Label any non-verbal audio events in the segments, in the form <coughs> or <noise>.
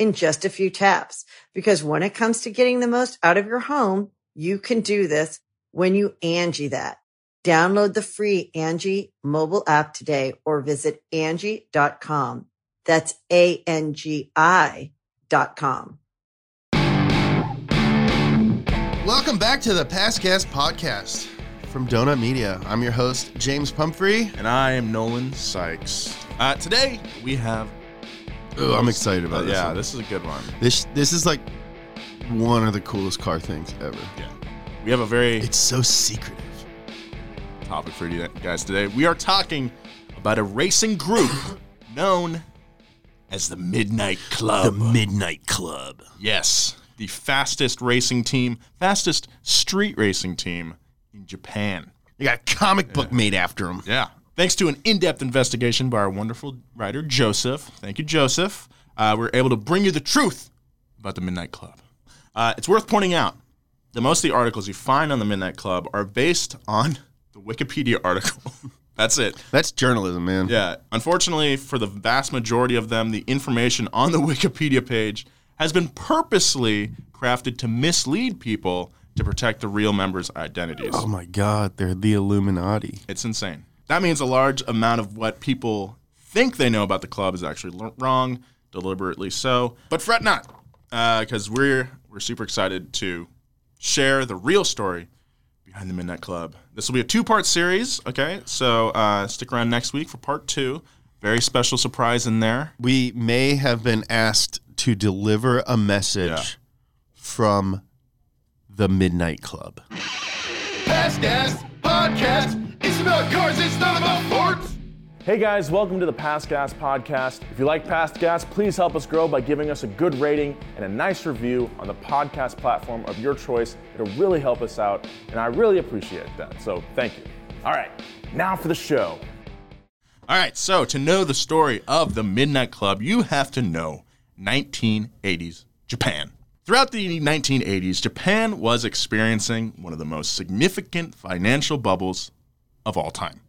in just a few taps. Because when it comes to getting the most out of your home, you can do this when you Angie that. Download the free Angie mobile app today or visit Angie.com. That's A-N-G-I dot com. Welcome back to the Past Gas podcast from Donut Media. I'm your host, James Pumphrey. And I am Nolan Sykes. Uh, today we have. Oh, I'm excited about this. yeah, one. this is a good one. this this is like one of the coolest car things ever. Yeah. We have a very It's so secretive. topic for you guys today. We are talking about a racing group <coughs> known as the Midnight Club. The Midnight Club. yes, the fastest racing team, fastest street racing team in Japan. They got a comic book made after them. Yeah. Thanks to an in depth investigation by our wonderful writer, Joseph. Thank you, Joseph. Uh, we're able to bring you the truth about the Midnight Club. Uh, it's worth pointing out that most of the articles you find on the Midnight Club are based on the Wikipedia article. <laughs> That's it. That's journalism, man. Yeah. Unfortunately, for the vast majority of them, the information on the <laughs> Wikipedia page has been purposely crafted to mislead people to protect the real members' identities. Oh my God, they're the Illuminati. It's insane. That means a large amount of what people think they know about the club is actually l- wrong, deliberately so. But fret not, because we're we're super excited to share the real story behind the Midnight Club. This will be a two-part series. Okay, so uh, stick around next week for part two. Very special surprise in there. We may have been asked to deliver a message Yeah. from the Midnight Club. Past Gas Podcast. It's about cars, it's not about sports. Hey guys, welcome to the Past Gas Podcast. If you like Past Gas, please help us grow by giving us a good rating and a nice review on the podcast platform of your choice. It'll really help us out, and I really appreciate that. So thank you. All right, now for the show. All right, so to know the story of the Midnight Club, you have to know 1980s Japan. Throughout the 1980s, Japan was experiencing one of the most significant financial bubbles of all time.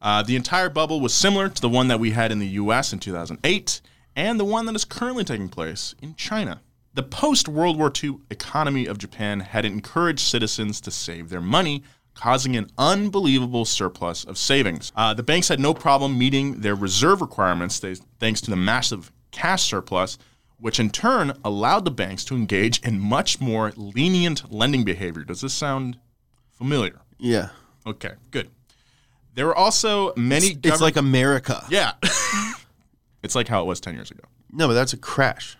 Uh, the entire bubble was similar to the one that we had in the US in 2008 and the one that is currently taking place in China. The post World War II economy of Japan had encouraged citizens to save their money, causing an unbelievable surplus of savings. Uh, the banks had no problem meeting their reserve requirements th- thanks to the massive cash surplus, which in turn allowed the banks to engage in much more lenient lending behavior. Does this sound familiar? Yeah. Okay, good. There were also many. It's, it's like America. yeah, <laughs> it's like how it was ten years ago. No, but that's a crash.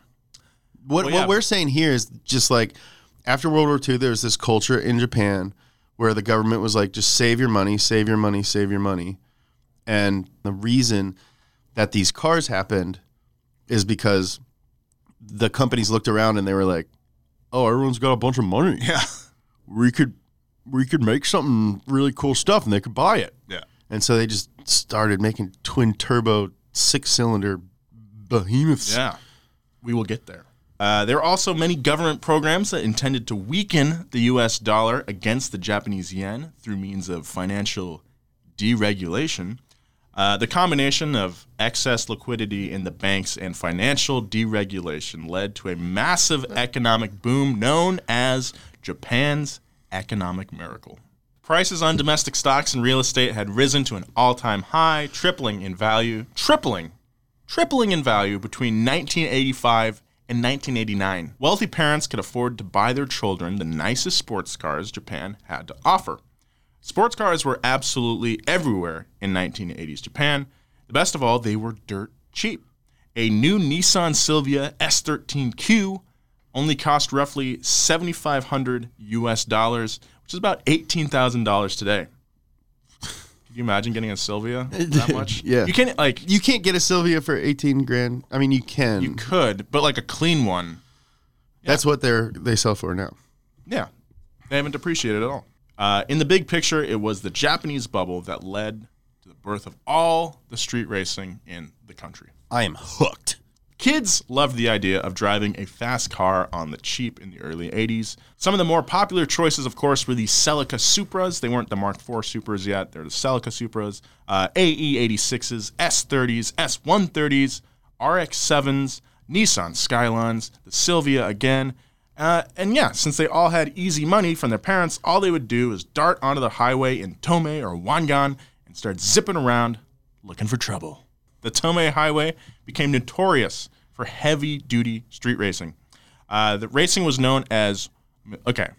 What Well, yeah. what we're saying here is just like after World War II, there was this culture in Japan where the government was like, just save your money, save your money, save your money. And the reason that these cars happened is because the companies looked around and they were like, "Oh, everyone's got a bunch of money. Yeah, We could we could make something really cool stuff, and they could buy it." yeah. And so they just started making twin turbo six cylinder behemoths. Yeah, we will get there. Uh, there are also many government programs that intended to weaken the US dollar against the Japanese yen through means of financial deregulation. Uh, the combination of excess liquidity in the banks and financial deregulation led to a massive economic boom known as Japan's economic miracle. Prices on domestic stocks and real estate had risen to an all time high, tripling in value, tripling, tripling in value between 1985 and 1989. Wealthy parents could afford to buy their children the nicest sports cars Japan had to offer. Sports cars were absolutely everywhere in 1980s Japan. The best of all, they were dirt cheap. A new Nissan Silvia S13Q only cost roughly 7500 US dollars, which is about $18,000 today. Can you imagine getting a Silvia <laughs> that much? Yeah. You can't like You can't get a Silvia for 18 grand. I mean, you can. you could, but like a clean one. That's what they're they sell for now. Yeah, they haven't depreciated at all. Uh, in the big picture, it was the Japanese bubble that led to the birth of all the street racing in the country. I am hooked. Kids loved the idea of driving a fast car on the cheap in the early 80s. Some of the more popular choices, of course, were the Celica Supras. They weren't the Mark IV Supras yet, they're the Celica Supras, uh, AE86s, S30s, S130s, RX7s, Nissan Skylines, the Silvia again. Uh, and yeah, since they all had easy money from their parents, all they would do is dart onto the highway in Tomei or Wangan and start zipping around looking for trouble. The Tomei Highway became notorious for heavy duty street racing. Uh, the racing was known as, okay,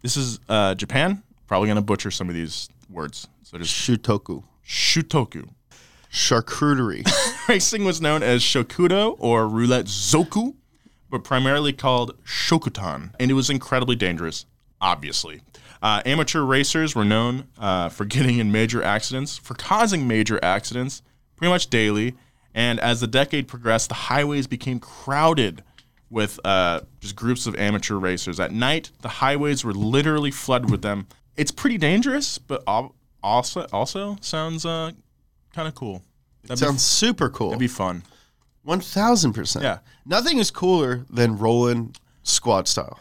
this is uh, Japan. Probably going to butcher some of these words. So just Shutoku. Shutoku. Charcuterie. <laughs> Racing was known as Shokudo or Roulette Zoku, but primarily called Shokutan, and it was incredibly dangerous, obviously. Uh, amateur racers were known uh, for getting in major accidents, for causing major accidents pretty much daily, and as the decade progressed, the highways became crowded with uh, just groups of amateur racers. At night, the highways were literally flooded with them. It's pretty dangerous, but also also sounds uh, kind of cool. That'd be- Sounds super cool. It'd be fun. One thousand percent. Yeah. Nothing is cooler than rolling squad style.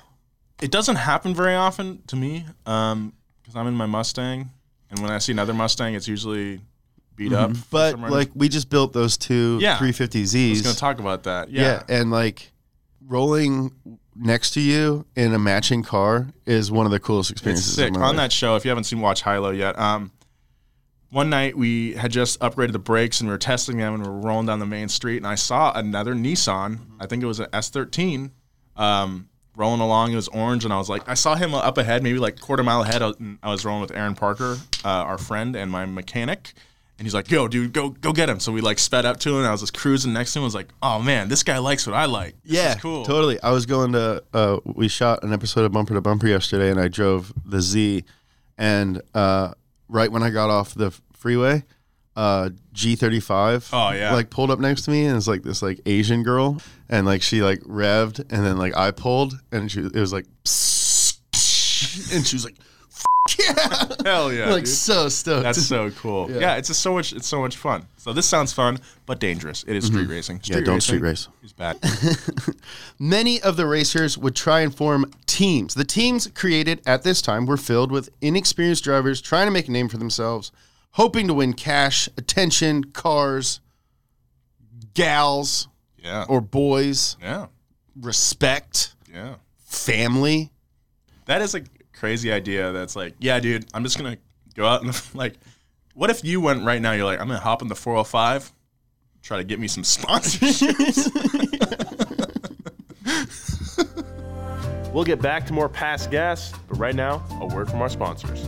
It doesn't happen very often to me because I'm in my Mustang, and when I see another Mustang, it's usually beat up. Mm-hmm. But like we just built those two Yeah. 350Zs. I was going to talk about that. yeah. Yeah, and like rolling next to you in a matching car is one of the coolest it's experiences. sick. On life. that show, if you haven't seen Watch High Low yet, um, one night we had just upgraded the brakes and we were testing them and we were rolling down the main street and I saw another Nissan. I think it was an S13. Um, rolling along, it was orange, and I was like, I saw him up ahead, maybe like quarter mile ahead. I was, I was rolling with Aaron Parker, uh, our friend and my mechanic, and he's like, "Yo, dude, go go get him." So we like sped up to him. And I was just cruising next to him. I was like, "Oh man, this guy likes what I like. This yeah, cool." totally. I was going to. Uh, we shot an episode of Bumper to Bumper yesterday, and I drove the Z, and uh, right when I got off the freeway, uh, G35. Oh, yeah. like pulled up next to me, and it's like this like Asian girl, and like she like revved, and then like I pulled, and she it was like, <laughs> and she was like, "F- <laughs> yeah, Hell yeah, like dude. so stoked. That's so cool. Yeah. it's just so much. It's so much fun. So this sounds fun, but dangerous. It is street racing. Mm-hmm. Yeah, don't street race. Is bad. <laughs> Many of the racers would try and form teams. The teams created at this time were filled with inexperienced drivers trying to make a name for themselves, hoping to win cash, attention, cars, gals yeah. or boys, yeah. respect, Yeah. family. That is a crazy idea. That's like, yeah, dude, I'm just gonna go out and <laughs> like, what if you went right now? You're like, I'm gonna hop in the 405, try to get me some <laughs> sponsorships. We'll get back to more past gas, but right now, a word from our sponsors.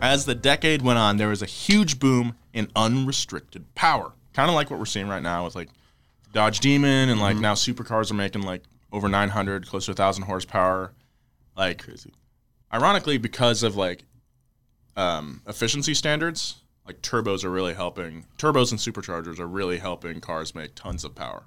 As the decade went on, there was a huge boom in unrestricted power. Kind of like what we're seeing right now with like Dodge Demon and like now supercars are making like over 900, close to 1,000 horsepower. Like, Crazy. ironically, because of like um, efficiency standards, like turbos are really helping. Turbos and superchargers are really helping cars make tons of power.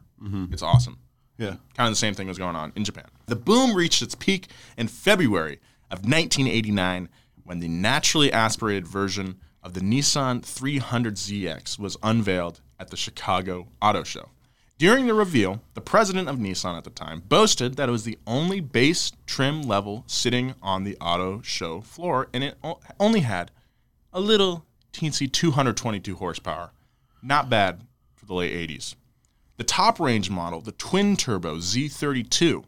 It's awesome. Yeah. Kind of the same thing was going on in Japan. The boom reached its peak in February of 1989 when the naturally aspirated version of the Nissan 300ZX was unveiled at the Chicago Auto Show. During the reveal, the president of Nissan at the time boasted that it was the only base trim level sitting on the auto show floor and it only had a little teensy 222 horsepower. Not bad for the late 80s. The top range model, the twin turbo Z32,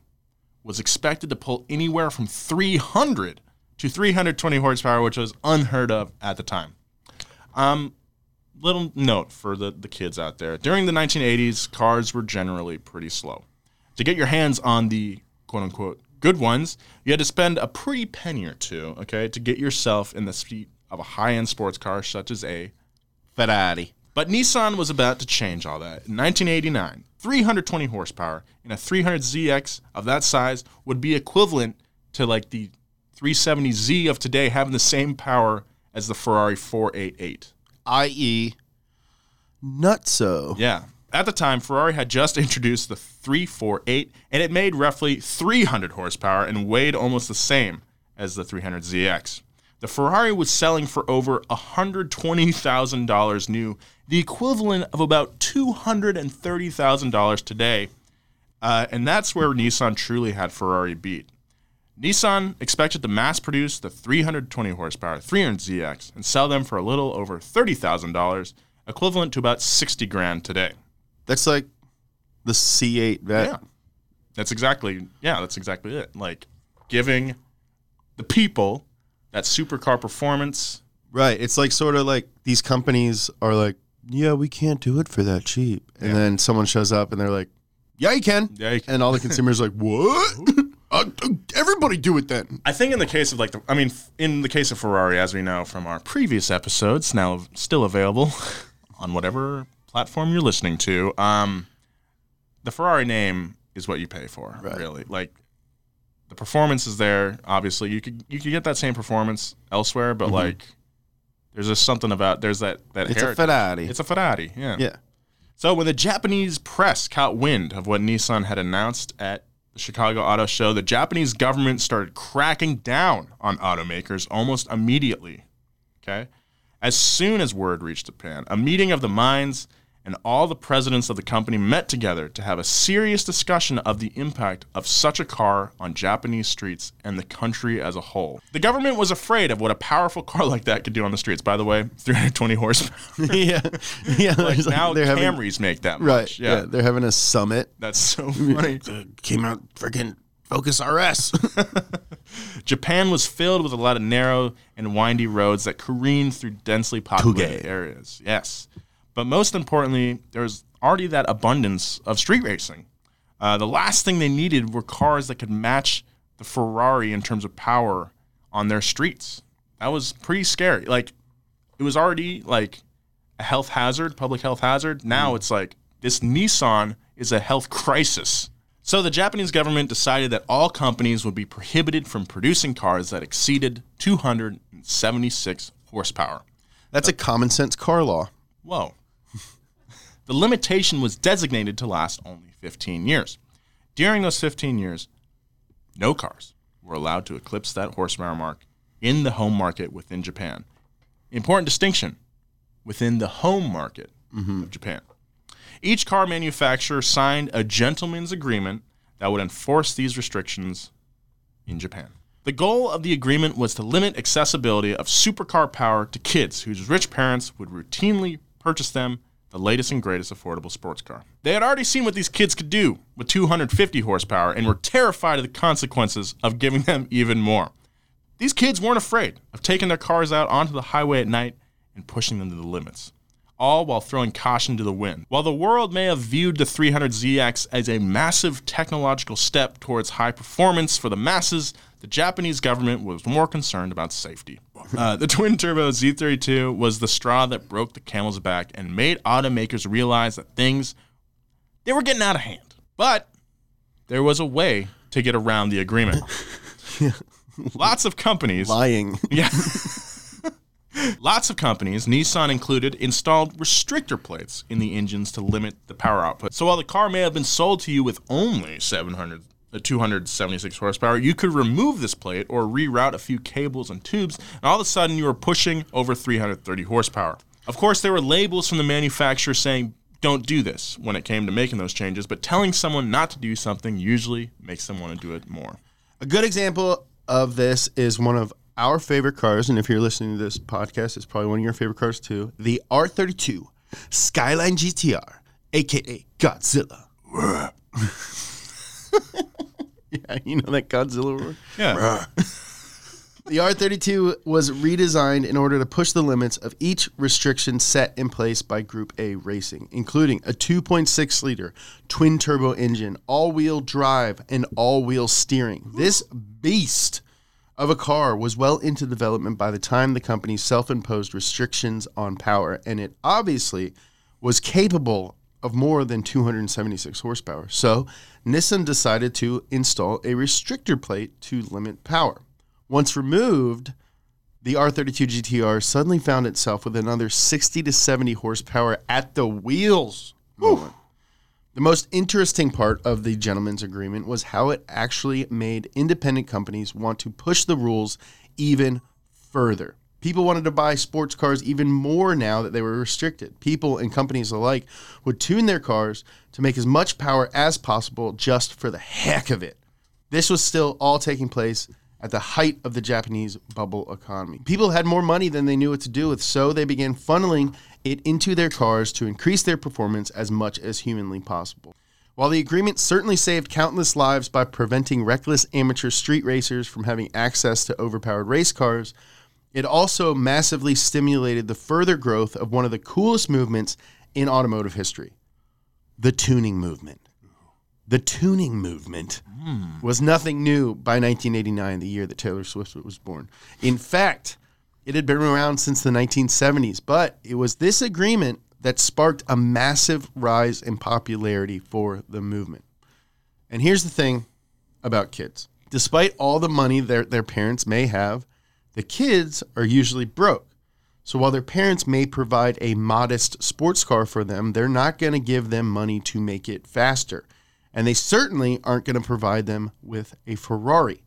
was expected to pull anywhere from 300 to 320 horsepower, which was unheard of at the time. Um, little note for the, the kids out there. During the 1980s, cars were generally pretty slow. To get your hands on the quote unquote good ones, you had to spend a pretty penny or two, okay, to get yourself in the seat of a high end sports car such as a Ferrari. but Nissan was about to change all that. In 1989, 320 horsepower in a 300ZX of that size would be equivalent to like the 370Z of today having the same power as the Ferrari 488. I.e., nutso. Yeah. At the time, Ferrari had just <laughs> introduced the 348 and it made roughly 300 horsepower and weighed almost the same as the 300ZX. The Ferrari was selling for over $120,000 new, the equivalent of about $230,000 today. Uh, and that's where Nissan truly had Ferrari beat. Nissan expected to mass produce the 320 horsepower 300ZX and sell them for a little over $30,000, equivalent to about 60 grand today. That's like the C8 vet. Yeah. That's exactly yeah, that's exactly it. Like giving the people that supercar performance. Right. It's like sort of like these companies are like, yeah, we can't do it for that cheap. And Yeah. then someone shows up and they're like, yeah, you can. Yeah, you can. And all the consumers are like, what? <laughs> Uh, everybody do it then. I think in the case of like the I mean in the case of Ferrari as we know from our previous episodes now still available <laughs> on whatever platform you're listening to. Um the Ferrari name is what you pay for, Right. really. Like the performance is there. Obviously, you could you could get that same performance elsewhere, but like there's just something about there's that that Mm-hmm. It's a. Ferrari. It's a Ferrari, yeah. Yeah. So when the Japanese press caught wind of what Nissan had announced at the Chicago Auto Show, the Japanese government started cracking down on automakers almost immediately. Okay? As soon as word reached Japan, a meeting of the minds and all the presidents of the company met together to have a serious discussion of the impact of such a car on Japanese streets and the country as a whole. The government was afraid of what a powerful <laughs> car like that could do on the streets. By the way, 320 horsepower. <laughs> yeah. Yeah. like now they're having- Camrys make that much. Right. Yeah. Yeah. They're having a summit. That's so <laughs> funny. Uh, came out freaking Focus RS. Japan was filled with a lot of narrow and windy roads that careened through densely populated areas. Yes. But most importantly, there was already that abundance of street racing. Uh, the last thing they needed were cars that could match the Ferrari in terms of power on their streets. That was pretty scary. Like, it was already like a health hazard, public health hazard. Now it's like this Nissan is a health crisis. So the Japanese government decided that all companies would be prohibited from producing cars that exceeded 276 horsepower. That's a common sense car law. Whoa. The limitation was designated to last only 15 years. During those 15 years, no cars were allowed to eclipse that horsepower mark in the home market within Japan. Important distinction within the home market mm-hmm. of Japan. Each car manufacturer signed a gentleman's agreement that would enforce these restrictions in Japan. The goal of the agreement was to limit accessibility of supercar power to kids whose rich parents would routinely purchase them the latest and greatest affordable sports car. They had already seen what these kids could do with 250 horsepower and were terrified of the consequences of giving them even more. These kids weren't afraid of taking their cars out onto the highway at night and pushing them to the limits, all while throwing caution to the wind. While the world may have viewed the 300ZX as a massive technological step towards high performance for the masses, the Japanese government was more concerned about safety. Uh, the twin turbo Z32 was the straw that broke the camel's back and made automakers realize that things they were getting out of hand. But there was a way to get around the agreement. <laughs> Lots of companies Lying. <laughs> yeah. Lots of companies, Nissan included, installed restrictor plates in the engines to limit the power output. So while the car may have been sold to you with only 700 uh, 276 horsepower, you could remove this plate or reroute a few cables and tubes, and all of a sudden you were pushing over 330 horsepower. Of course, there were labels from the manufacturer saying don't do this when it came to making those changes, but telling someone not to do something usually makes them want to do it more. A good example of this is one of our favorite cars, and if you're listening to this podcast, it's probably one of your favorite cars too. The R32 Skyline GTR, aka Godzilla. <laughs> <laughs> yeah, you know that Godzilla roar? Yeah. <laughs> The R32 was redesigned in order to push the limits of each restriction set in place by Group A Racing, including a 2.6 liter twin turbo engine, all wheel drive, and all wheel steering. This beast of a car was well into development by the time the company self imposed restrictions on power, and it obviously was capable of more than 276 horsepower. So, Nissan decided to install a restrictor plate to limit power. Once removed, the R32 GTR suddenly found itself with another 60 to 70 horsepower at the wheels. moment. The most interesting part of the gentleman's agreement was how it actually made independent companies want to push the rules even further. People wanted to buy sports cars even more now that they were restricted. People and companies alike would tune their cars to make as much power as possible just for the heck of it. This was still all taking place at the height of the Japanese bubble economy. People had more money than they knew what to do with, so they began funneling it into their cars to increase their performance as much as humanly possible. While the agreement certainly saved countless lives by preventing reckless amateur street racers from having access to overpowered race cars, it also massively stimulated the further growth of one of the coolest movements in automotive history the tuning movement. The tuning movement hmm. was nothing new by 1989, the year that Taylor Swift was born. In fact, it had been around since the 1970s, but it was this agreement that sparked a massive rise in popularity for the movement. And here's the thing about kids despite all the money their, their parents may have, the kids are usually broke. So while their parents may provide a modest sports car for them, they're not going to give them money to make it faster. And they certainly aren't going to provide them with a Ferrari.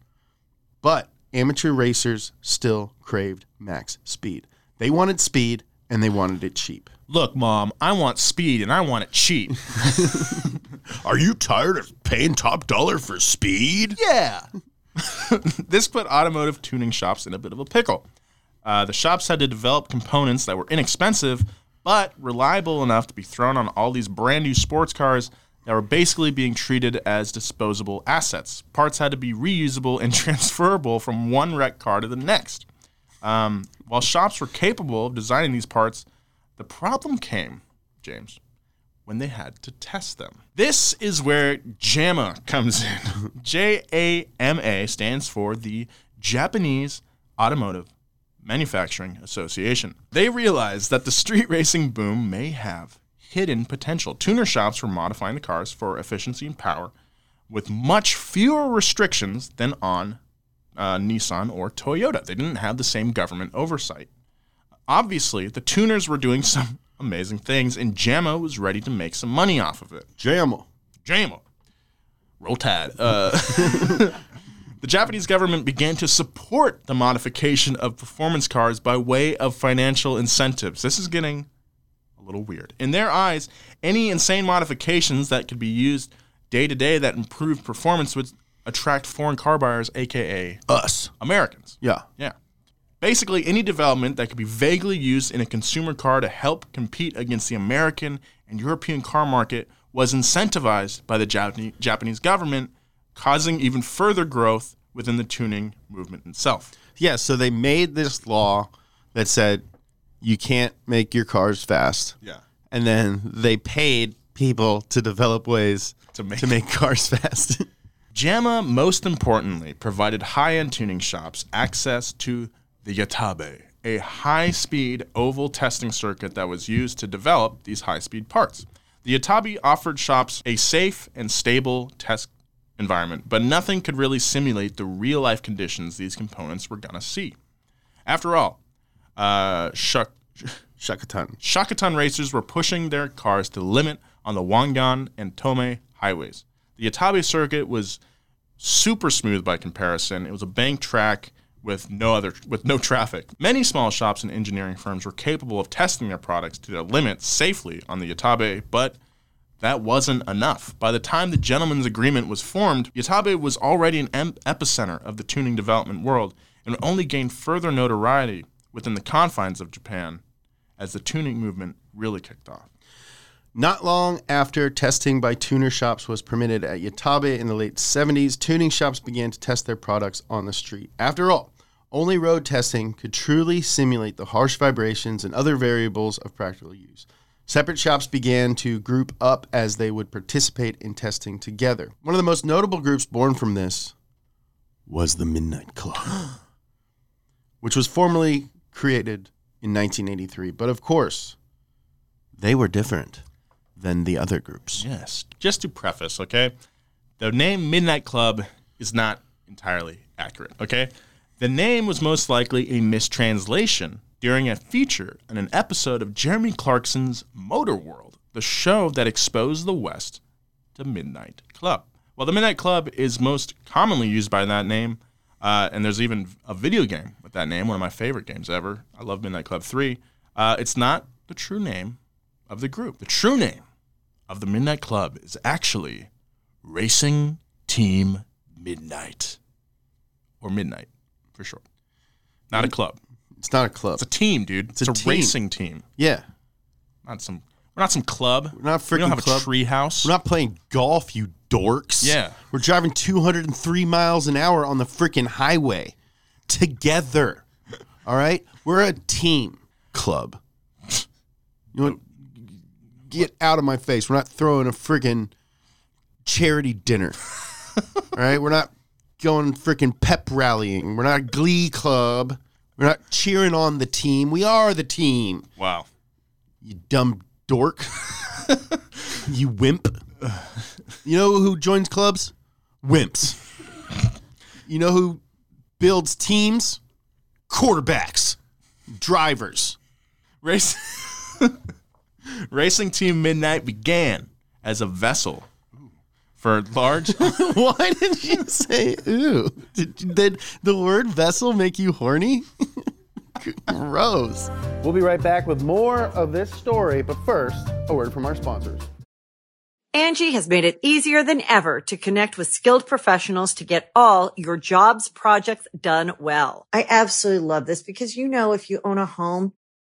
But amateur racers still craved max speed. They wanted speed and they wanted it cheap. Look, mom, I want speed and I want it cheap. <laughs> Are you tired of paying top dollar for speed? Yeah. <laughs> this put automotive tuning shops in a bit of a pickle. Uh, the shops had to develop components that were inexpensive but reliable enough to be thrown on all these brand new sports cars that were basically being treated as disposable assets. Parts had to be reusable and <laughs> transferable from one wrecked car to the next. Um, while shops were capable of designing these parts, the problem came, James, when they had to test them. This is where JAMA comes in. <laughs> J A M A stands for the Japanese Automotive Manufacturing Association. They realized that the street <laughs> racing boom may have hidden potential. Tuner shops were modifying the cars for efficiency and power with much fewer restrictions than on uh, Nissan or Toyota. They didn't have the same government oversight. Obviously, the tuners were doing <laughs> some amazing things, and JAMA was ready to make some money off of it. JAMA. JAMA. Roll Tide. Uh, <laughs> the Japanese government began to support the modification of performance cars by way of financial incentives. This is getting a little weird. In their eyes, any insane modifications that could be used day to day that improved performance would attract foreign car buyers, aka Us. Americans. Yeah. Yeah. Basically, any development that could be vaguely used in a consumer car to help compete against the American and European car market was incentivized by the Japanese, government, causing even further growth within the tuning movement itself. Yeah, so they made this law that said you can't make your cars fast. Yeah. And then they paid people to develop ways To make- to make <laughs> cars fast. JAMA, most importantly, provided high end tuning shops access to the Yatabe, a high speed oval testing circuit that was used to develop these high speed parts. The Yatabe offered shops a safe and stable test environment, but nothing could really simulate the real life conditions these components were going to see. After all, uh, Shak- <laughs> Shakatan. Shakotan racers were pushing their cars to the limit on the Wangan and Tomei highways. The Yatabe circuit was super smooth by comparison. It was a bank track with no other with no traffic. Many small shops and engineering firms were capable of testing their products to their limits safely on the Yatabe, but that wasn't enough. By the time the gentleman's agreement was formed, Yatabe was already an em- epicenter of the tuning development world and only gain further notoriety within the confines of Japan as the tuning movement really kicked off. Not long after testing by tuner shops was permitted at Yatabe in the late 70s, tuning shops began to test their products on the street. After all, only road testing could truly simulate the harsh vibrations and other variables of practical use. Separate shops began to group up as they would participate in testing together. One of the most notable groups born from this was the Midnight Club, <gasps> which was formally created in 1983. But of course, they were different than the other groups. Yes. Just to preface, okay, the name Midnight Club is not entirely accurate, okay? The name was most likely a mistranslation during a feature in an episode of Jeremy Clarkson's Motor World, the show that exposed the West to Midnight Club. Well, the Midnight Club is most commonly used by that name, uh, and there's even a video game with that name, one of my favorite games ever. I love Midnight Club 3. Uh, it's not the true name of the group. The true name of the Midnight Club is actually Racing Team Midnight. Or Midnight, for short. Not a club. It's not a club. It's a team, dude. It's, a a, team. racing team. yeah. Not some we're not some club. We're not we don't have club. a tree house. We're not playing golf, you dorks. Yeah. We're driving 203 miles an hour on the freaking highway together. All right? We're a team club. You know what? Get out of my face. We're not throwing a freaking charity dinner. <laughs> All right? We're not going freaking pep rallying. We're not a glee club. We're not cheering on the team. We are the team. wow. You dumb dork. <laughs> you wimp. You know who joins clubs? Wimps. You know who builds teams? Quarterbacks, drivers. Race <laughs> Racing Team Midnight began as a vessel for large <laughs> Why did you say ooh? Did, did the word vessel make you horny? <laughs> Gross. We'll be right back with more of this story, but first, a word from our sponsors. Angie has made it easier than ever to connect with skilled professionals to get all your jobs projects done well. I absolutely love this because, you know, if you own a home,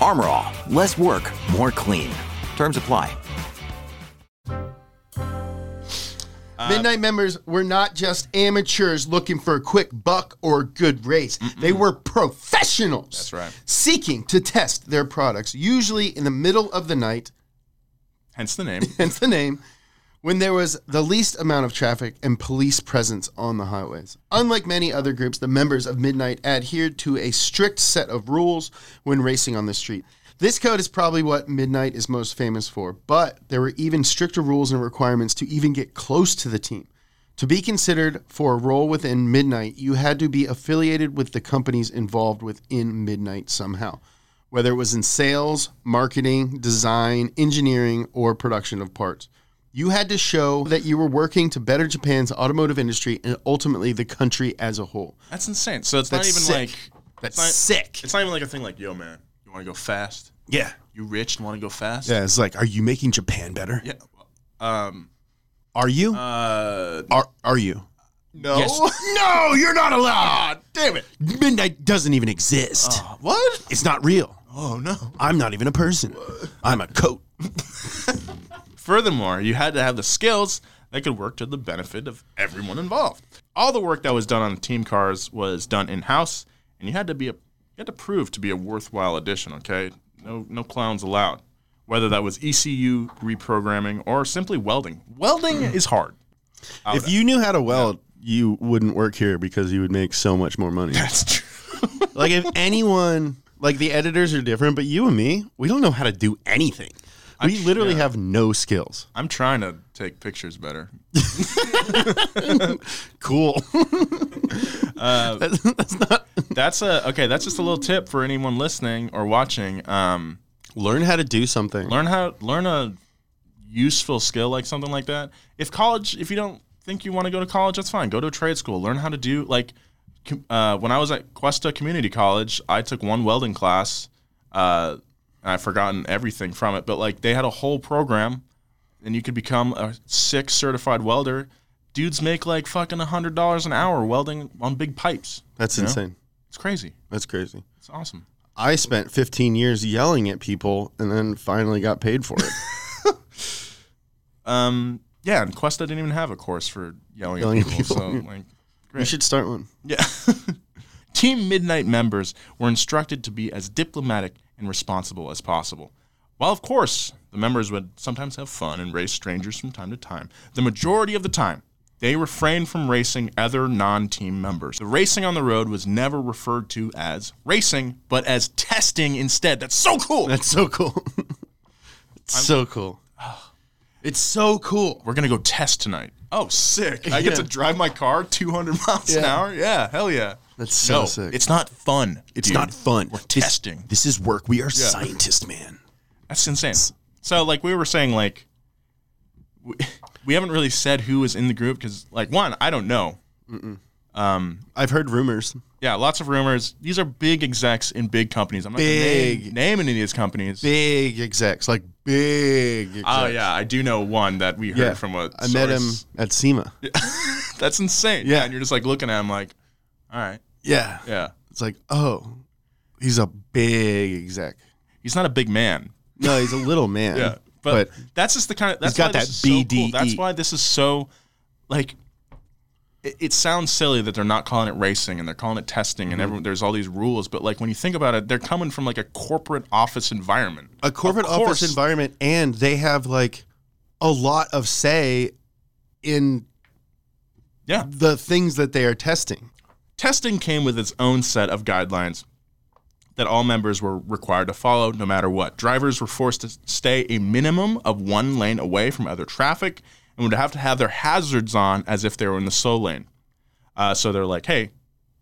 Armor All, less work, more clean. Terms apply. Uh, Midnight members were not just amateurs looking for a quick buck or good race. They were professionals. That's right. Seeking to test their products, usually in the middle of the night, Hence the name. <laughs> hence the name, when there was the least amount of traffic and police presence on the highways. Unlike many other groups, the members of Midnight adhered to a strict set of rules when racing on the street. This code is probably what Midnight is most famous for, but there were even stricter rules and requirements to even get close to the team. To be considered for a role within Midnight, you had to be affiliated with the companies involved within Midnight somehow, whether it was in sales, marketing, design, engineering, or production of parts. You had to show that you were working to better Japan's automotive industry and ultimately the country as a whole. That's insane. So it's That's not even sick. like That's it's not, sick. It's not even like a thing like, yo, man, you want to go fast? Yeah. You rich and want to go fast? Yeah, it's like, are you making Japan better? Yeah. Um. Are you? Uh. are are you? No. Yes. <laughs> no, you're not allowed. Ah, damn it. Midnight doesn't even exist. What? It's not real. Oh no. I'm not even a person. I'm a coat. <laughs> Furthermore, you had to have the skills that could work to the benefit of everyone involved. All the work that was done on the team cars was done in house, and you had to be a you had to prove to be a worthwhile addition. Okay, no no clowns allowed. Whether that was ECU reprogramming or simply welding. Welding is hard. If you knew how to weld, you wouldn't work here because you would make so much more money. That's true. like if anyone, like the editors are different, but you and me, we don't know how to do anything. We literally yeah. have no skills. I'm trying to take pictures better. <laughs> <laughs> Cool. Uh, that's, that's not. That's a okay. That's just a little tip for anyone listening or watching. Um, Learn how to do something. learn how learn a useful skill like something like that. If college, if you don't think you want to go to college, that's fine. Go to a trade school. Learn how to do like. Uh, when I was at Cuesta Community College, I took one welding class. Uh, I've forgotten everything from it, but like they had a whole program, and you could become a six certified welder. Dudes make like fucking hundred dollars an hour welding on big pipes. That's you know? insane. It's crazy. That's crazy. It's awesome. I spent 15 years yelling at people and then finally got paid for it. <laughs> Um, yeah, and Cuesta didn't even have a course for yelling, Yelling at at people. people. So like, we should start one. Yeah. <laughs> Team Midnight members were instructed to be as diplomatic and responsible as possible. While, of course, the members would sometimes have fun and race strangers from time to time, the majority of the time, they refrained from racing other non team members. The racing on the road was never referred to as racing, but as testing instead. That's so cool. That's so cool. <laughs> it's so cool. <sighs> It's so cool. We're going to go test tonight. Oh, sick. I get to drive my car 200 miles an hour? Yeah, hell yeah. That's so no, sick. It's not fun. It's dude. not fun. We're This- testing. This is work. We are Yeah. scientists, man. That's insane. So, like we were saying, like we, <laughs> we haven't really said who was in the group because, like, one, I don't know. Um, I've heard rumors. yeah, lots of rumors. These are big execs in big companies. I'm not Big. gonna name, name any of these companies. Big execs, like big. Execs. Oh yeah, I do know one that we heard yeah. from a. I met him at SEMA. Yeah. <laughs> That's insane. Yeah. and you're just like looking at him like, all right, Yeah. yeah. It's like, oh, he's a big exec. He's not a big man. No, he's a little man. <laughs> Yeah, but, that's just the kind of that's got that is so cool. That's why this is so like. It, it sounds silly that they're not calling it racing and they're calling it testing Mm-hmm. and everyone, there's all these rules, but like when you think about it, they're coming from like a corporate office environment. a corporate Of office environment, and they have like a lot of say in Yeah. the things that they are testing. Testing came with its own set of guidelines that all members were required to follow no matter what. Drivers were forced to stay a minimum of one lane away from other traffic and would have to have their hazards on as if they were in the slow lane. Uh, so they're like, hey,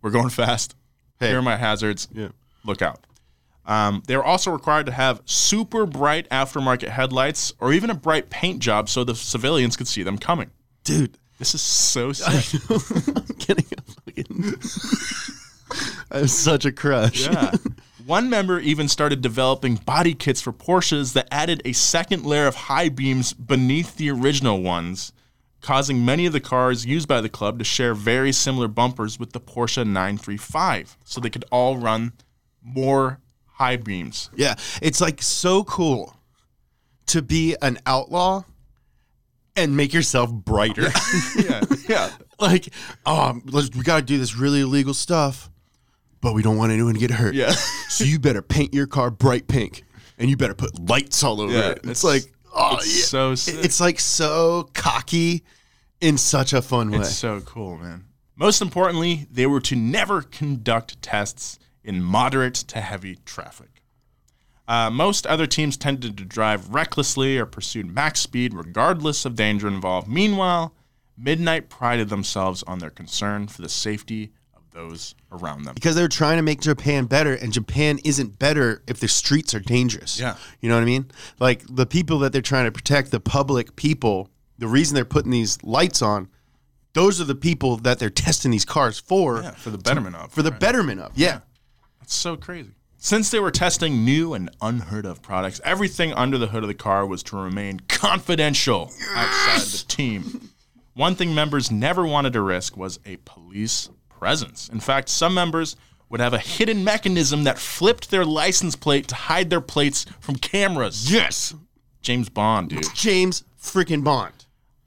we're going fast. Hey. Here are my hazards. Yeah. Look out. Um, they were also required to have super bright aftermarket headlights or even a bright paint job so the civilians could see them coming. Dude, This is so <laughs> sick. <laughs> I'm getting <laughs> I have such a crush. Yeah. <laughs> One member even started developing body kits for Porsches that added a second layer of high beams beneath the original ones, causing many of the cars used by the club to share very similar bumpers with the Porsche 935, so they could all run more high beams. Yeah, it's like so cool to be an outlaw and make yourself brighter. <laughs> <laughs> Yeah, yeah. like, um, let's, we got to do this really illegal stuff, but we don't want anyone to get hurt. Yeah. <laughs> so you better paint your car bright pink, and you better put lights all over Yeah, it. It's, it's- like, oh, it's yeah. so sick. It's like so cocky in such a fun way. It's so cool, man. Most importantly, they were to never conduct tests in moderate to heavy traffic. Uh, most other teams tended to drive recklessly or pursued max speed regardless of danger involved. Meanwhile, Midnight prided themselves on their concern for the safety of those around them. because they're trying to make Japan better, and Japan isn't better if the streets are dangerous. Yeah. You know what I mean? Like the people that they're trying to protect, the public people, the reason they're putting these lights on, those are the people that they're <laughs> testing these cars for. Yeah, for the betterment of. For the right? betterment of. Yeah. It's so crazy. Since they were testing new and unheard of products, everything under the hood of the car was to remain confidential outside the team. One thing members never wanted to risk was a police presence. In fact, some members would have a hidden mechanism that flipped their license plate to hide their plates from cameras. Yes. James Bond, dude. James freaking Bond.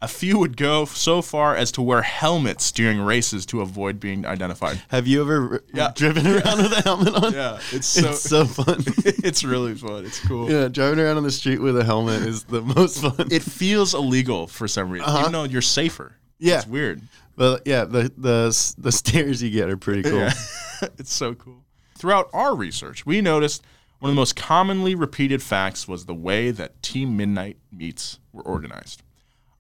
A few would go so far as to wear helmets during races to avoid being identified. Have you ever Yeah. driven around with a helmet on? Yeah, it's so It's so fun. <laughs> it's really fun. It's cool. yeah, driving around on the street with a helmet is the most fun. it feels illegal for some reason, Uh-huh. even though you're safer. Yeah. it's weird. Well, yeah, the the the stairs you get are pretty cool. Yeah. <laughs> it's so cool. Throughout our research, we noticed one of the most commonly repeated facts was the way that Team Midnight meets were organized.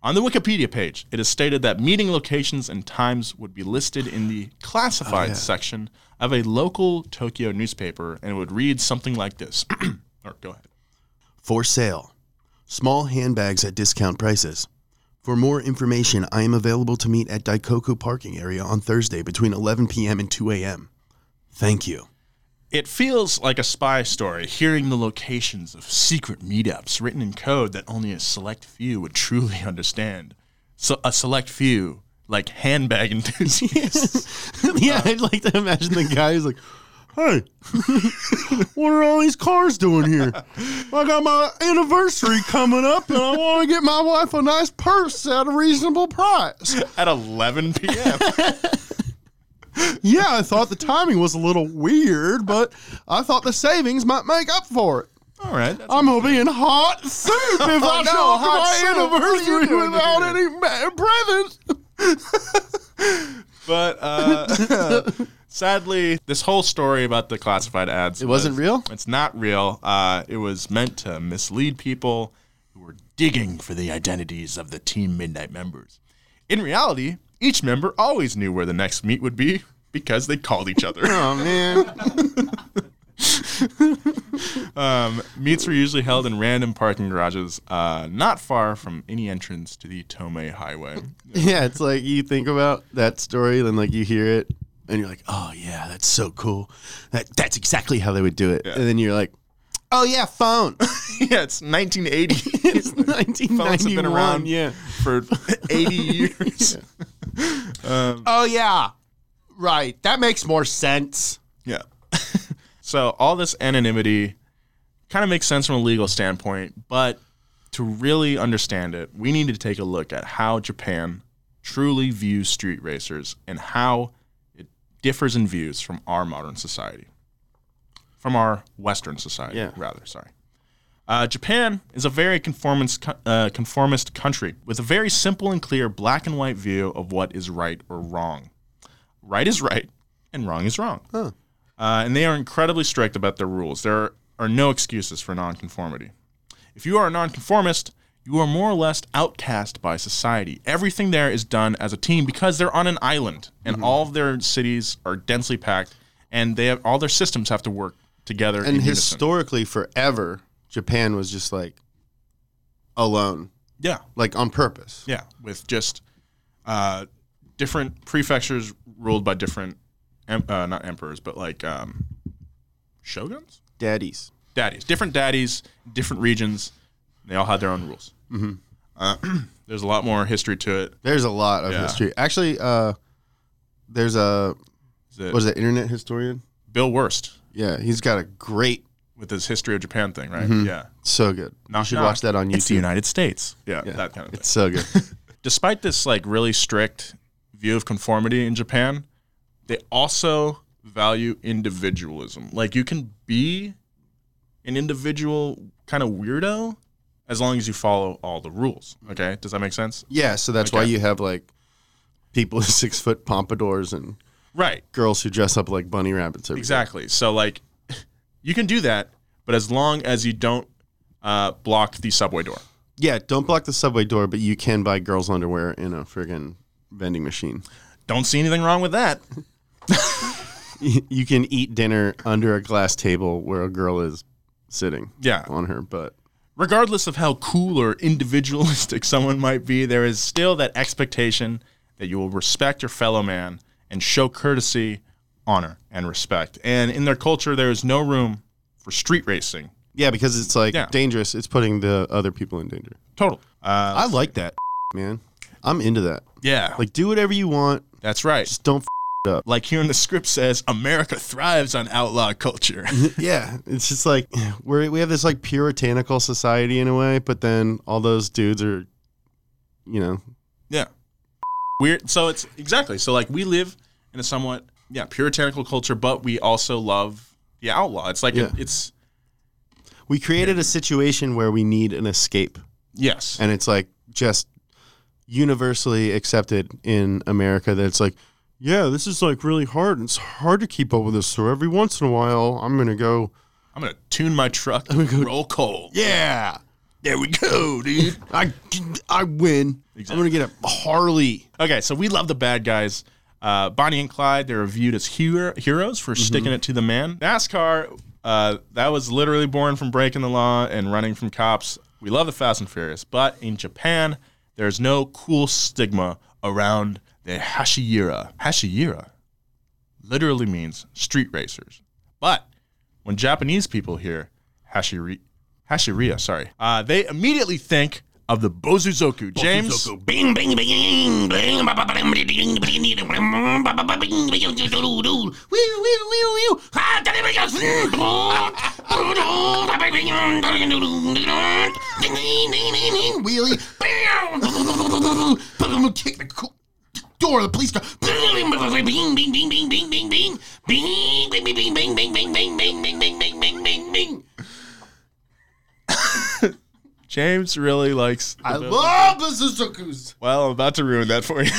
On the Wikipedia page, it is stated that meeting locations and times would be listed in the classified oh, section of a local Tokyo newspaper and it would read something like this. <clears throat> or go ahead. For sale. Small handbags at discount prices. For more information, I am available to meet at Daikoku parking area on Thursday between 11 p.m. and 2 a.m. Thank you. It feels like a spy story, hearing the locations of secret meetups written in code that only a select few would truly <laughs> understand. So a select few, like handbag <laughs> enthusiasts. <laughs> yeah, uh, I'd like to imagine the guy who's like, "Hey, what are all these cars doing here? I got my anniversary coming up, and I want to get my wife a nice purse at a reasonable price." at 11 p.m. Yeah, I thought the timing was a little weird, but I thought the savings might make up for it. All right. I'm gonna be in hot soup if <laughs> I show up hot to soup. my you anniversary without any presents. <laughs> but uh, <laughs> sadly, this whole story about the classified ads It wasn't was- real? It's not real. Uh, it was meant to mislead people who were digging for the identities of the Team Midnight members. In reality, each member always knew where the next meet would be because they called each other. <laughs> Oh man. <laughs> Um, meets were usually held in random parking garages, uh, not far from any entrance to the Tomei Highway. <laughs> Yeah, it's like you think about that story, then like you hear it, and you're like, "Oh yeah, that's so cool. That that's exactly how they would do it." And then you're like, "Oh yeah, phone." yeah, it's 1980. it's 1991. Phones have been around Yeah. For <laughs> 80 years. um, Oh yeah. Right. That makes more sense. yeah. <laughs> so all this anonymity kind of makes sense from a legal standpoint, but to really understand it, we need to take a look at how Japan truly views street racers and how it differs in views from our modern society, from our Western society, Yeah. rather. Sorry. Uh, Japan is a very conformist, uh, conformist country with a very simple and clear black and white view of what is right or wrong. Right is right, and wrong is wrong. Uh, and they are incredibly strict about their rules. There are no excuses for nonconformity. If you are a nonconformist, you are more or less outcast by society. Everything there is done as a team because they're on an island, and all of their cities are densely packed, and they have all their systems have to work together. And in unison. historically, forever, Japan was just like alone. Yeah. Like on purpose. Yeah, with just uh, different prefectures ruled by different, em- uh, not emperors, but like um, shoguns, Daddies. daddies, different daddies, different regions. They all had their own rules. Mhm. Uh, <clears throat> there's a lot more history to it. There's a lot of Yeah. history. Actually, uh, there's a Is it what is it? Internet historian. Bill Wurtz Yeah, he's got a great, with his history of Japan thing, right? Mhm. Yeah. so good. Knock, you should knock. watch that on YouTube. It's the United States. Yeah, Yeah, that kind of thing. It's so good. <laughs> <laughs> Despite this like really strict view of conformity in Japan, they also value individualism. Like you can be an individual kind of weirdo as long as you follow all the rules. Okay? Does that make sense? yeah, so that's why Okay. you have like people with <laughs> six foot pompadours and Right. girls who dress up like bunny rabbits. Every day. Exactly. So like you can do that, but as long as you don't uh, block the subway door. Yeah, don't block the subway door, but you can buy girls' underwear in a friggin' vending machine. Don't see anything wrong with that. <laughs> you can eat dinner under a glass table where a girl is sitting Yeah. on her butt. regardless of how cool or individualistic <laughs> someone might be, there is still that expectation that you will respect your fellow man and show courtesy, honor, and respect. And in their culture, there is no room for street racing. Yeah, because it's like Yeah. dangerous. It's putting the other people in danger. Total. Uh, I like that, <laughs> man. I'm into that. yeah, Like, do whatever you want. that's right. Just don't f- it up. Like here in the script says, America thrives on outlaw culture. <laughs> yeah, it's just like we we have this like puritanical society in a way, but then all those dudes are, you know, yeah. Weird. So it's exactly. So like we live in a somewhat yeah puritanical culture, but we also love the outlaw. It's like Yeah. it's we created a situation where we need an escape. yes. and it's like just universally accepted in America that it's like, yeah, this is like really hard. It's hard to keep up with this. So every once in a while, I'm gonna go. I'm gonna tune my truck. I'm gonna go- roll cold. Yeah, there we go, dude. I I win. I'm gonna get a Harley. Okay, so we love the bad guys. Uh, Bonnie and Clyde, they're viewed as hero- heroes for sticking it to the man. NASCAR, uh, that was literally born from breaking the law and running from cops. We love the Fast and Furious, but in Japan, there's no cool stigma around the Hashira. Hashira literally means street racers. But when Japanese people hear Hashiri, Hashiriya, sorry, uh, they immediately think of the Bosozoku. James. Ah, wheelie. Kick the door of the police car. Bing, bing, bing, bing, bing, bing, bing, bing. Bing, bing, bing, bing, bing, bing, bing, bing, bing, bing, bing, bing, bing, bing, bing. James really likes. the I love the Suzukus. Well, I'm about to ruin that for you.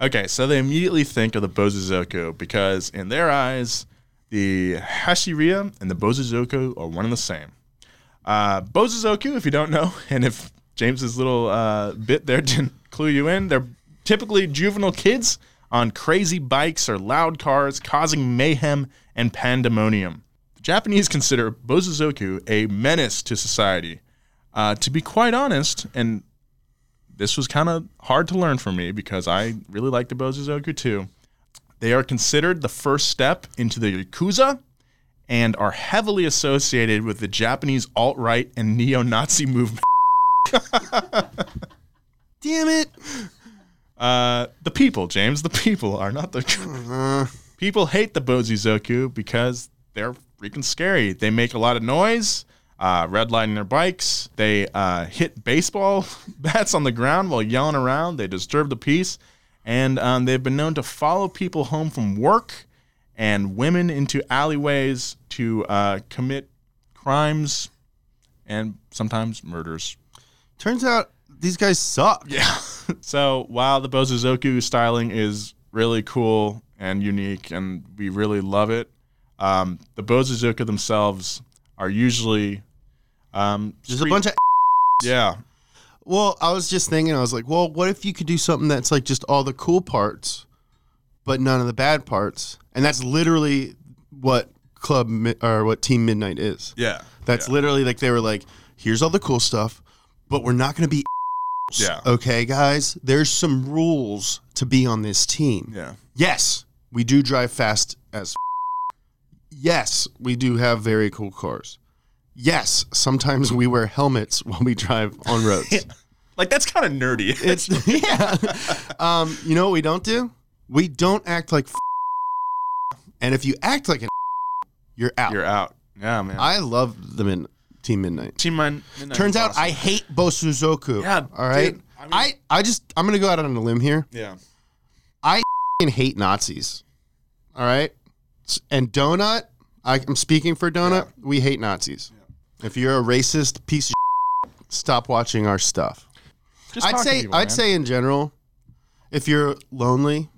<laughs> okay, so they immediately think of the Bosozoku because in their eyes, the Hashiriya and the Bosozoku are one and the same. Uh, Bosozoku, if you don't know, <laughs> and if James's little uh, bit there didn't clue you in, they're typically juvenile kids on crazy bikes or loud cars causing mayhem and pandemonium. Japanese consider Bosozoku a menace to society. Uh, to be quite honest, and this was kind of hard to learn for me because I really like the Bosozoku too. They are considered the first step into the Yakuza and are heavily associated with the Japanese alt right and neo Nazi movement. <laughs> Damn it. Uh, the people, James, the people are not the. people hate the Bosozoku because they're freaking scary. They make a lot of noise, uh, redlining their bikes. They uh, hit baseball <laughs> bats on the ground while yelling around. They disturb the peace. And um, they've been known to follow people home from work and women into alleyways to uh, commit crimes and sometimes murders. Turns out these guys suck. Yeah. <laughs> so while the Bosozoku styling is really cool and unique, and we really love it, um, the Bosozoku themselves are usually um, Just a bunch of. <laughs> yeah. Well, I was just thinking, I was like, well, what if you could do something that's like just all the cool parts, but none of the bad parts? And that's literally what Club Mi- or what Team Midnight is. Yeah. That's literally like they were like, here's all the cool stuff, but we're not going to be. <laughs> Yeah. Okay, guys, there's some rules to be on this team. Yeah. Yes, we do drive fast as. Yes, we do have very cool cars. Yes, sometimes we wear helmets while we drive on <laughs> roads. Like that's kind of nerdy. It's <laughs> yeah. <laughs> Um, you know what we don't do? We don't act like. And if you act like an, you're out. You're out. Yeah, man. I love the min- Team Midnight. Team Min- Midnight Turns out awesome. I hate Bosozoku. Yeah, All right. dude, I I, mean- I just I'm gonna go out on a limb here. Yeah. I hate Nazis. All right. And Donut, I, I'm speaking for Donut. We hate Nazis. If you're a racist piece of stop watching our stuff. Just I'd say people, I'd man. say in general, if you're lonely,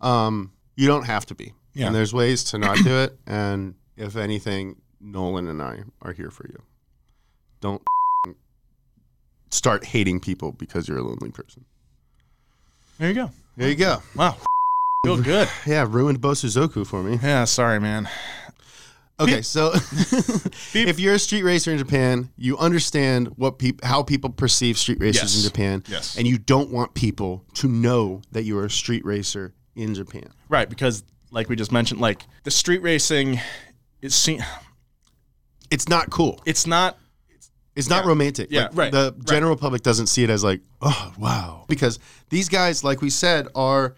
um, you don't have to be. Yeah. And there's ways to not do it. And if anything, Nolan and I are here for you. Don't start hating people because you're a lonely person. There you go. There you go. Wow. Feel good. <sighs> Yeah, ruined Bosozoku for me. Yeah, sorry, man. Okay, so <laughs> if you're a street racer in Japan, you understand what peop- how people perceive street racers Yes. in Japan, Yes. and you don't want people to know that you are a street racer in Japan. Right, because like we just mentioned, like the street racing is seen. It's not cool. It's not. It's not Yeah. romantic. Yeah, Like, right, The right. general public doesn't see it as like, oh wow, because these guys, like we said, are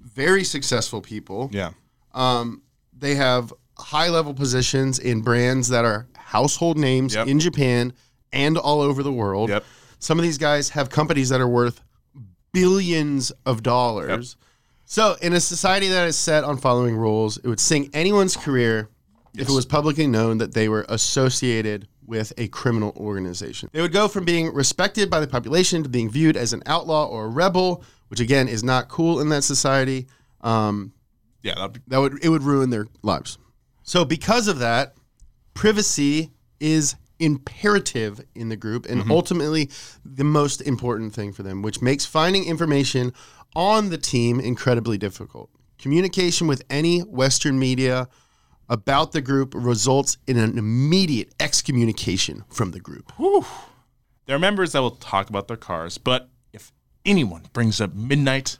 very successful people. Yeah. Um, they have high level positions in brands that are household names Yep. in Japan and all over the world. Yep. Some of these guys have companies that are worth billions of dollars. So, in a society that is set on following rules, it would sink anyone's career if it was publicly known that they were associated with a criminal organization. They would go from being respected by the population to being viewed as an outlaw or a rebel, which again is not cool in that society. Um, Yeah. Be, that would it would ruin their lives. So because of that, privacy is imperative in the group and mm-hmm. ultimately the most important thing for them, which makes finding information on the team incredibly difficult. Communication with any Western media about the group results in an immediate excommunication from the group. there are members that will talk about their cars, but if anyone brings up midnight,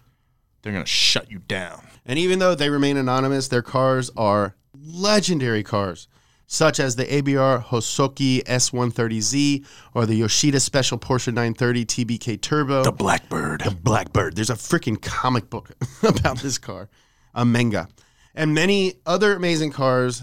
they're gonna shut you down. And even though they remain anonymous, their cars are legendary cars, such as the ABR Hosoki S130Z or the Yoshida Special Porsche 930 TBK Turbo. The Blackbird. The Blackbird. There's a freaking comic book <laughs> about this car, a manga, and many other amazing cars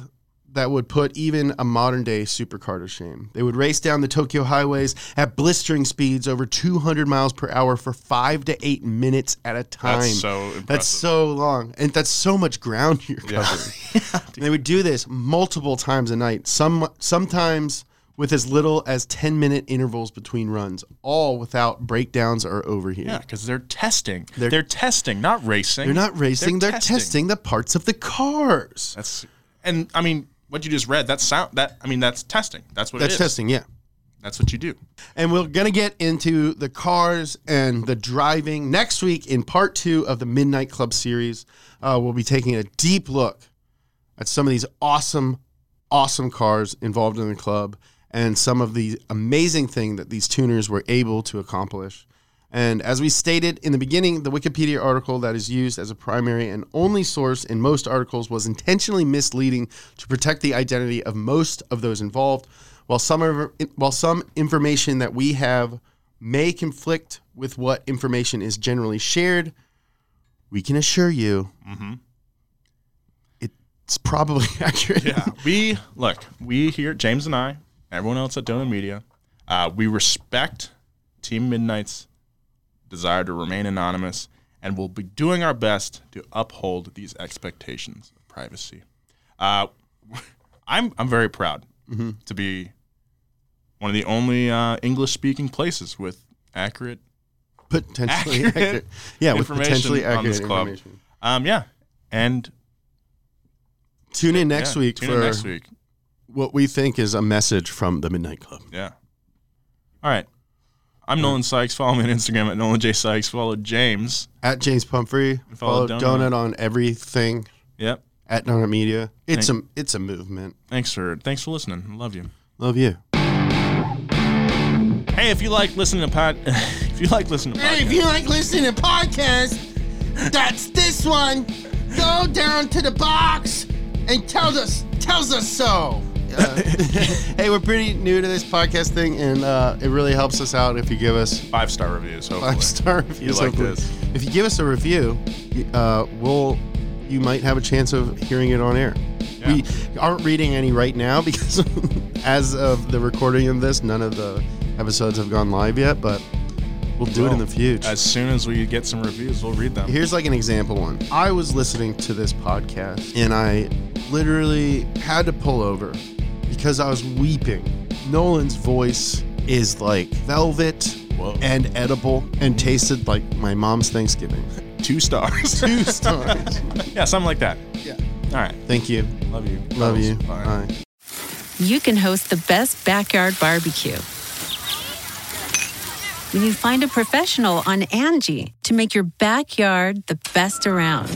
that would put even a modern day supercar to shame. They would race down the Tokyo highways at blistering speeds over 200 miles per hour for five to eight minutes at a time. That's so impressive. That's so long, and that's so much ground you're covering. <laughs> And they would do this multiple times a night. Some sometimes with as little as 10 minute intervals between runs, all without breakdowns or overheating. Yeah, because they're testing. They're- They're, testing, not racing. They're not racing, they're, testing. the parts of the cars. That's and I mean what you just read. That's sound. That I mean that's testing. That's what That's it is. testing, yeah. That's what you do. And we're to get into the cars and the driving next week in part two of the Midnight Club series. Uh, we'll be taking a deep look at some of these awesome, awesome cars involved in the club and some of the amazing thing that these tuners were able to accomplish. And as we stated in the beginning, the Wikipedia article that is used as a primary and only source in most articles was intentionally misleading to protect the identity of most of those involved. While some of, while some information that we have may conflict with what information is generally shared, we can assure you it's probably <laughs> accurate. Yeah, we look. We here, James and I, everyone else at Donut Media, uh, we respect Team Midnight's desire to remain anonymous, and we'll be doing our best to uphold these expectations of privacy. Uh, <laughs> I'm I'm very proud to be one of the only uh, English speaking places with accurate, Potentially <laughs> accurate accurate. Yeah, with potentially on accurate this club. information. Um, yeah, and Tune in next yeah, week for next week. what we think is a message from the Midnight Club. Yeah. All right. I'm Nolan Sykes. Follow me on Instagram at Nolan J Sykes. Follow James. At James Pumphrey. Follow Follow Donut. Donut. on everything. Yep. At Donut Media. It's Thank- a it's a movement. Thanks for thanks for listening. Love you. Love you. Hey, if you like listening to pod, <laughs> if you like listening to Hey, if podcasts, you like listening to podcasts, that's this one. Go down to the box and tell us tells us so. Uh, <laughs> hey, we're pretty new to this podcast thing, and uh, it really helps us out if you give us five star reviews. Hopefully. five star reviews. like hopefully. this. If you give us a review, uh, we'll you might have a chance of hearing it on air. We aren't reading any right now <laughs> because as of the recording of this, none of the episodes have gone live yet, but we'll do it in the future. As soon as we get some reviews, we'll read them. Here's like an example one. I was listening to this podcast and I literally had to pull over because I was weeping. Nolan's voice is like velvet and edible and tasted like my mom's Thanksgiving. <laughs> Two stars. Two stars. <laughs> yeah, something like that. Yeah. All right. Thank you. Love you. Love you. Bye. Bye. you can host the best backyard barbecue. When you find a professional on Angie to make your backyard the best around.